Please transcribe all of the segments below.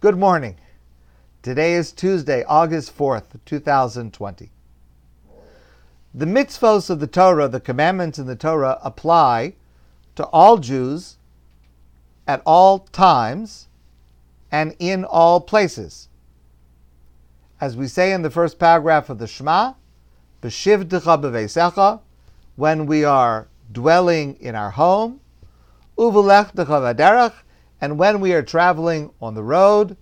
Good morning. Today is Tuesday, August 4th, 2020. The mitzvos of the Torah, the commandments in the Torah, apply to all Jews at all times and in all places. As we say in the first paragraph of the Shema, B'shivdecha b'veisecha, when we are dwelling in our home, Uvelechdecha v'derech, and when we are traveling on the road,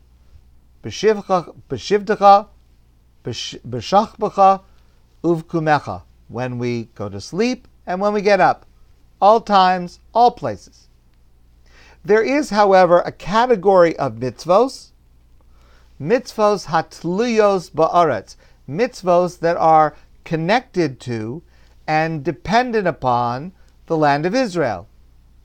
when we go to sleep and when we get up, all times, all places. There is, however, a category of mitzvos, mitzvos hatluyos ba'aretz, mitzvos that are connected to and dependent upon the land of Israel.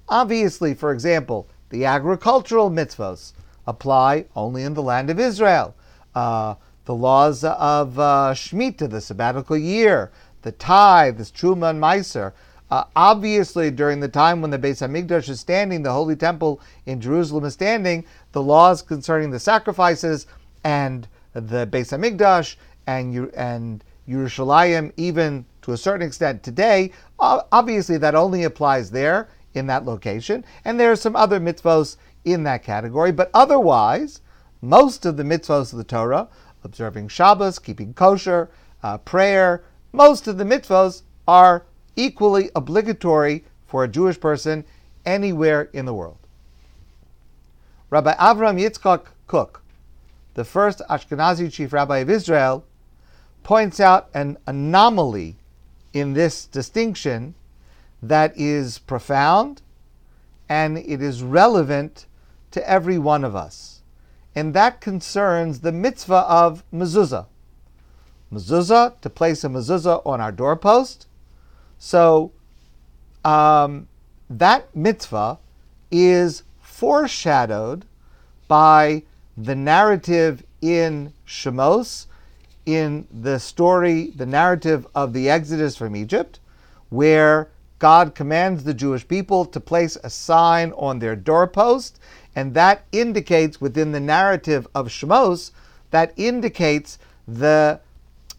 Obviously, for example, the agricultural mitzvos apply only in the land of Israel. Uh, the laws of uh, Shemitah, the sabbatical year, the tithe, the Truma and Meiser. Uh, obviously, during the time when the Beis Hamikdash is standing, the Holy Temple in Jerusalem is standing, the laws concerning the sacrifices and the Beis Hamikdash and and Yerushalayim, even to a certain extent today, obviously that only applies there in that location. And there are some other mitzvos in that category. But otherwise, most of the mitzvos of the Torah, observing Shabbos, keeping kosher, uh, prayer, most of the mitzvos are equally obligatory for a Jewish person anywhere in the world. Rabbi Avram Yitzchak Kook, the first Ashkenazi chief rabbi of Israel, points out an anomaly in this distinction that is profound and it is relevant to every one of us. And that concerns the mitzvah of mezuzah. Mezuzah, to place a mezuzah on our doorpost. So um, that mitzvah is foreshadowed by the narrative in Shemos, in the story, the narrative of the Exodus from Egypt, where God commands the Jewish people to place a sign on their doorpost, and that indicates within the narrative of Shemos, that indicates the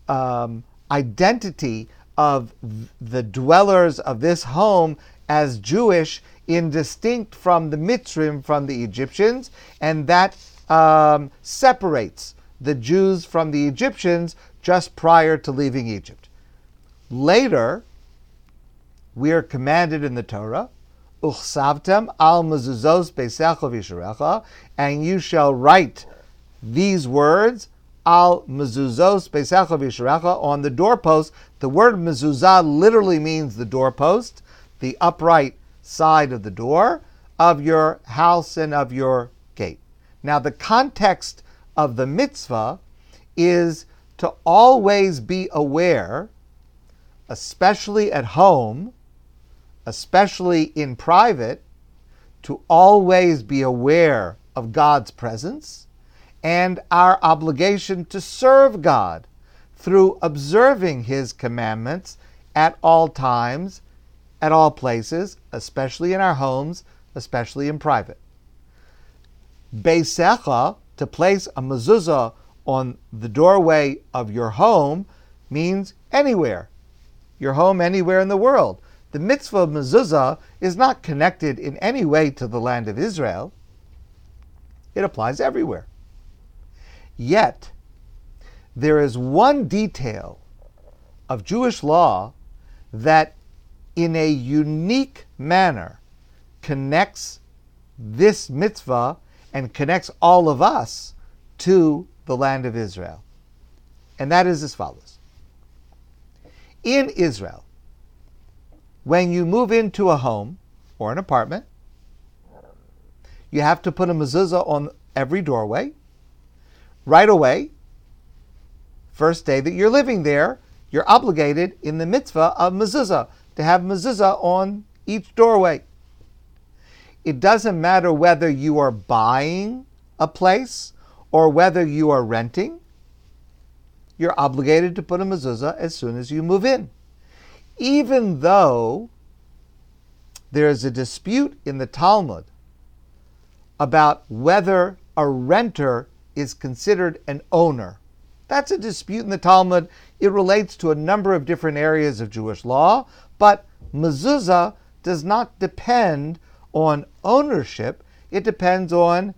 um, identity of the dwellers of this home as Jewish in distinct from the Mitzrim, from the Egyptians, and that um, separates the Jews from the Egyptians just prior to leaving Egypt. Later, we are commanded in the Torah, Uchsavtem al mezuzos and you shall write these words al mezuzos beisecha v'yisharecha on the doorpost. The word mezuzah literally means the doorpost, the upright side of the door of your house and of your gate. Now, the context of the mitzvah is to always be aware, especially at home, especially in private, to always be aware of God's presence and our obligation to serve God through observing His commandments at all times, at all places, especially in our homes, especially in private. Beisecha, to place a mezuzah on the doorway of your home, means anywhere. Your home anywhere in the world the mitzvah of mezuzah is not connected in any way to the land of Israel. It applies everywhere. Yet, there is one detail of Jewish law that, in a unique manner, connects this mitzvah and connects all of us to the land of Israel. And that is as follows In Israel, when you move into a home or an apartment, you have to put a mezuzah on every doorway. Right away, first day that you're living there, you're obligated in the mitzvah of mezuzah to have mezuzah on each doorway. It doesn't matter whether you are buying a place or whether you are renting. You're obligated to put a mezuzah as soon as you move in even though there is a dispute in the Talmud about whether a renter is considered an owner. That's a dispute in the Talmud. It relates to a number of different areas of Jewish law, but mezuzah does not depend on ownership, it depends on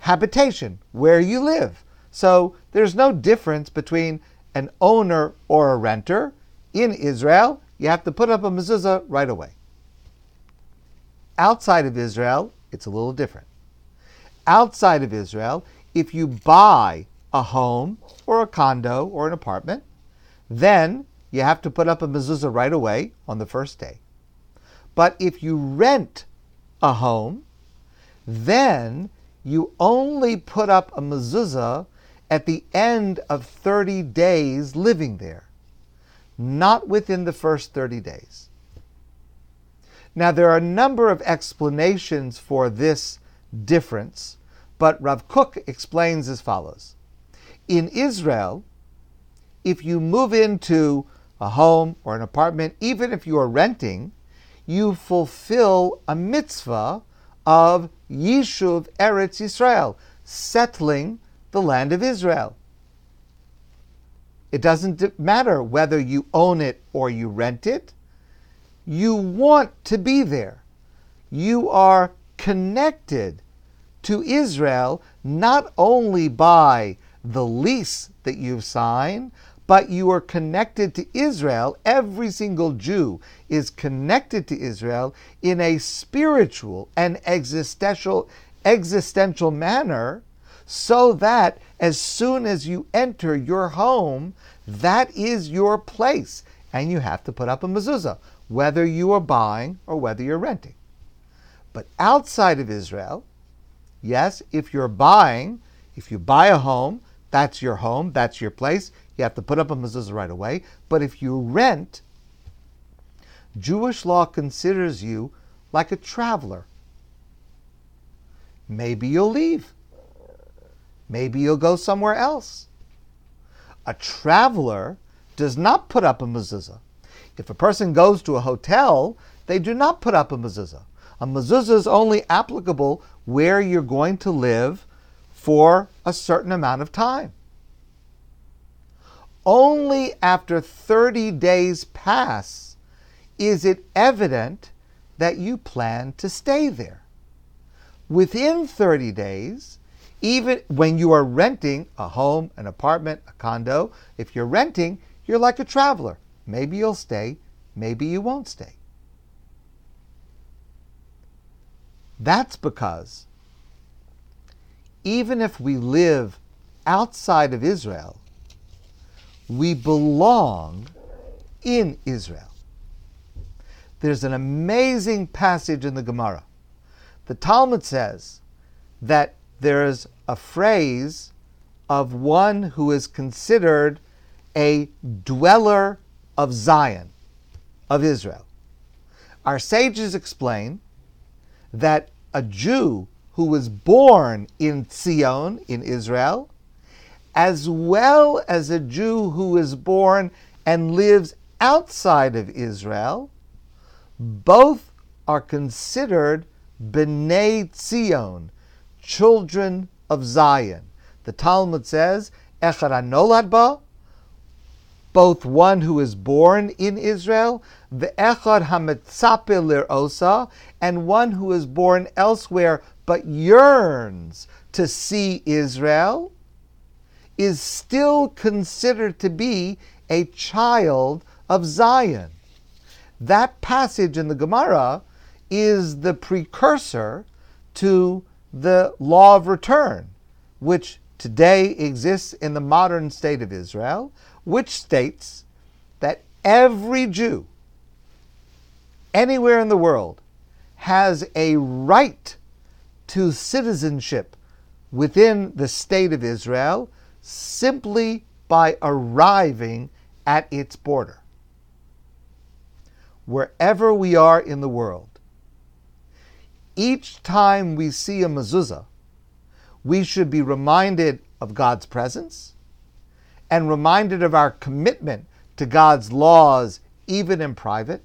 habitation, where you live. So there's no difference between an owner or a renter. In Israel, you have to put up a mezuzah right away. Outside of Israel, it's a little different. Outside of Israel, if you buy a home or a condo or an apartment, then you have to put up a mezuzah right away on the first day. But if you rent a home, then you only put up a mezuzah at the end of 30 days living there, not within the first 30 days. Now, there are a number of explanations for this difference, but Rav Kook explains as follows. In Israel, if you move into a home or an apartment, even if you are renting, you fulfill a mitzvah of Yishuv Eretz Yisrael, settling the land of Israel. It doesn't matter whether you own it or you rent it. You want to be there. You are connected to Israel not only by the lease that you've signed, but you are connected to Israel. Every single Jew is connected to Israel in a spiritual and existential, existential manner, so that as soon as you enter your home, that is your place, and you have to put up a mezuzah, whether you are buying or whether you're renting. But outside of Israel, yes, if you're buying, if you buy a home, that's your home, that's your place. You have to put up a mezuzah right away. But if you rent, Jewish law considers you like a traveler. Maybe you'll leave. Maybe you'll go somewhere else. A traveler does not put up a mezuzah. If a person goes to a hotel, they do not put up a mezuzah. A mezuzah is only applicable where you're going to live for a certain amount of time. Only after 30 days pass is it evident that you plan to stay there. Within 30 days, even when you are renting a home, an apartment, a condo, if you're renting, you're like a traveler. Maybe you'll stay, maybe you won't stay. That's because even if we live outside of Israel, we belong in Israel. There's an amazing passage in the Gemara. The Talmud says that there is a phrase of one who is considered a dweller of Zion, of Israel. Our sages explain that a Jew who was born in Zion, in Israel, as well as a Jew who is born and lives outside of Israel, both are considered B'nai Zion, children of Zion. The Talmud says, Echad nolad ba, both one who is born in Israel, the Echad hametzape osa, and one who is born elsewhere but yearns to see Israel, is still considered to be a child of Zion. That passage in the Gemara is the precursor to the law of return, which today exists in the modern state of Israel, which states that every Jew anywhere in the world has a right to citizenship within the state of Israel simply by arriving at its border. Wherever we are in the world, each time we see a mezuzah, we should be reminded of God's presence and reminded of our commitment to God's laws, even in private.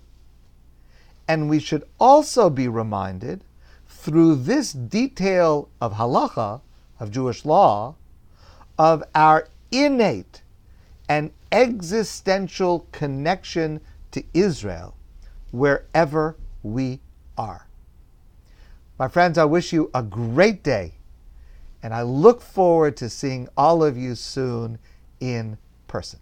And we should also be reminded through this detail of halacha of Jewish law of our innate and existential connection to Israel wherever we are. My friends, I wish you a great day, and I look forward to seeing all of you soon in person.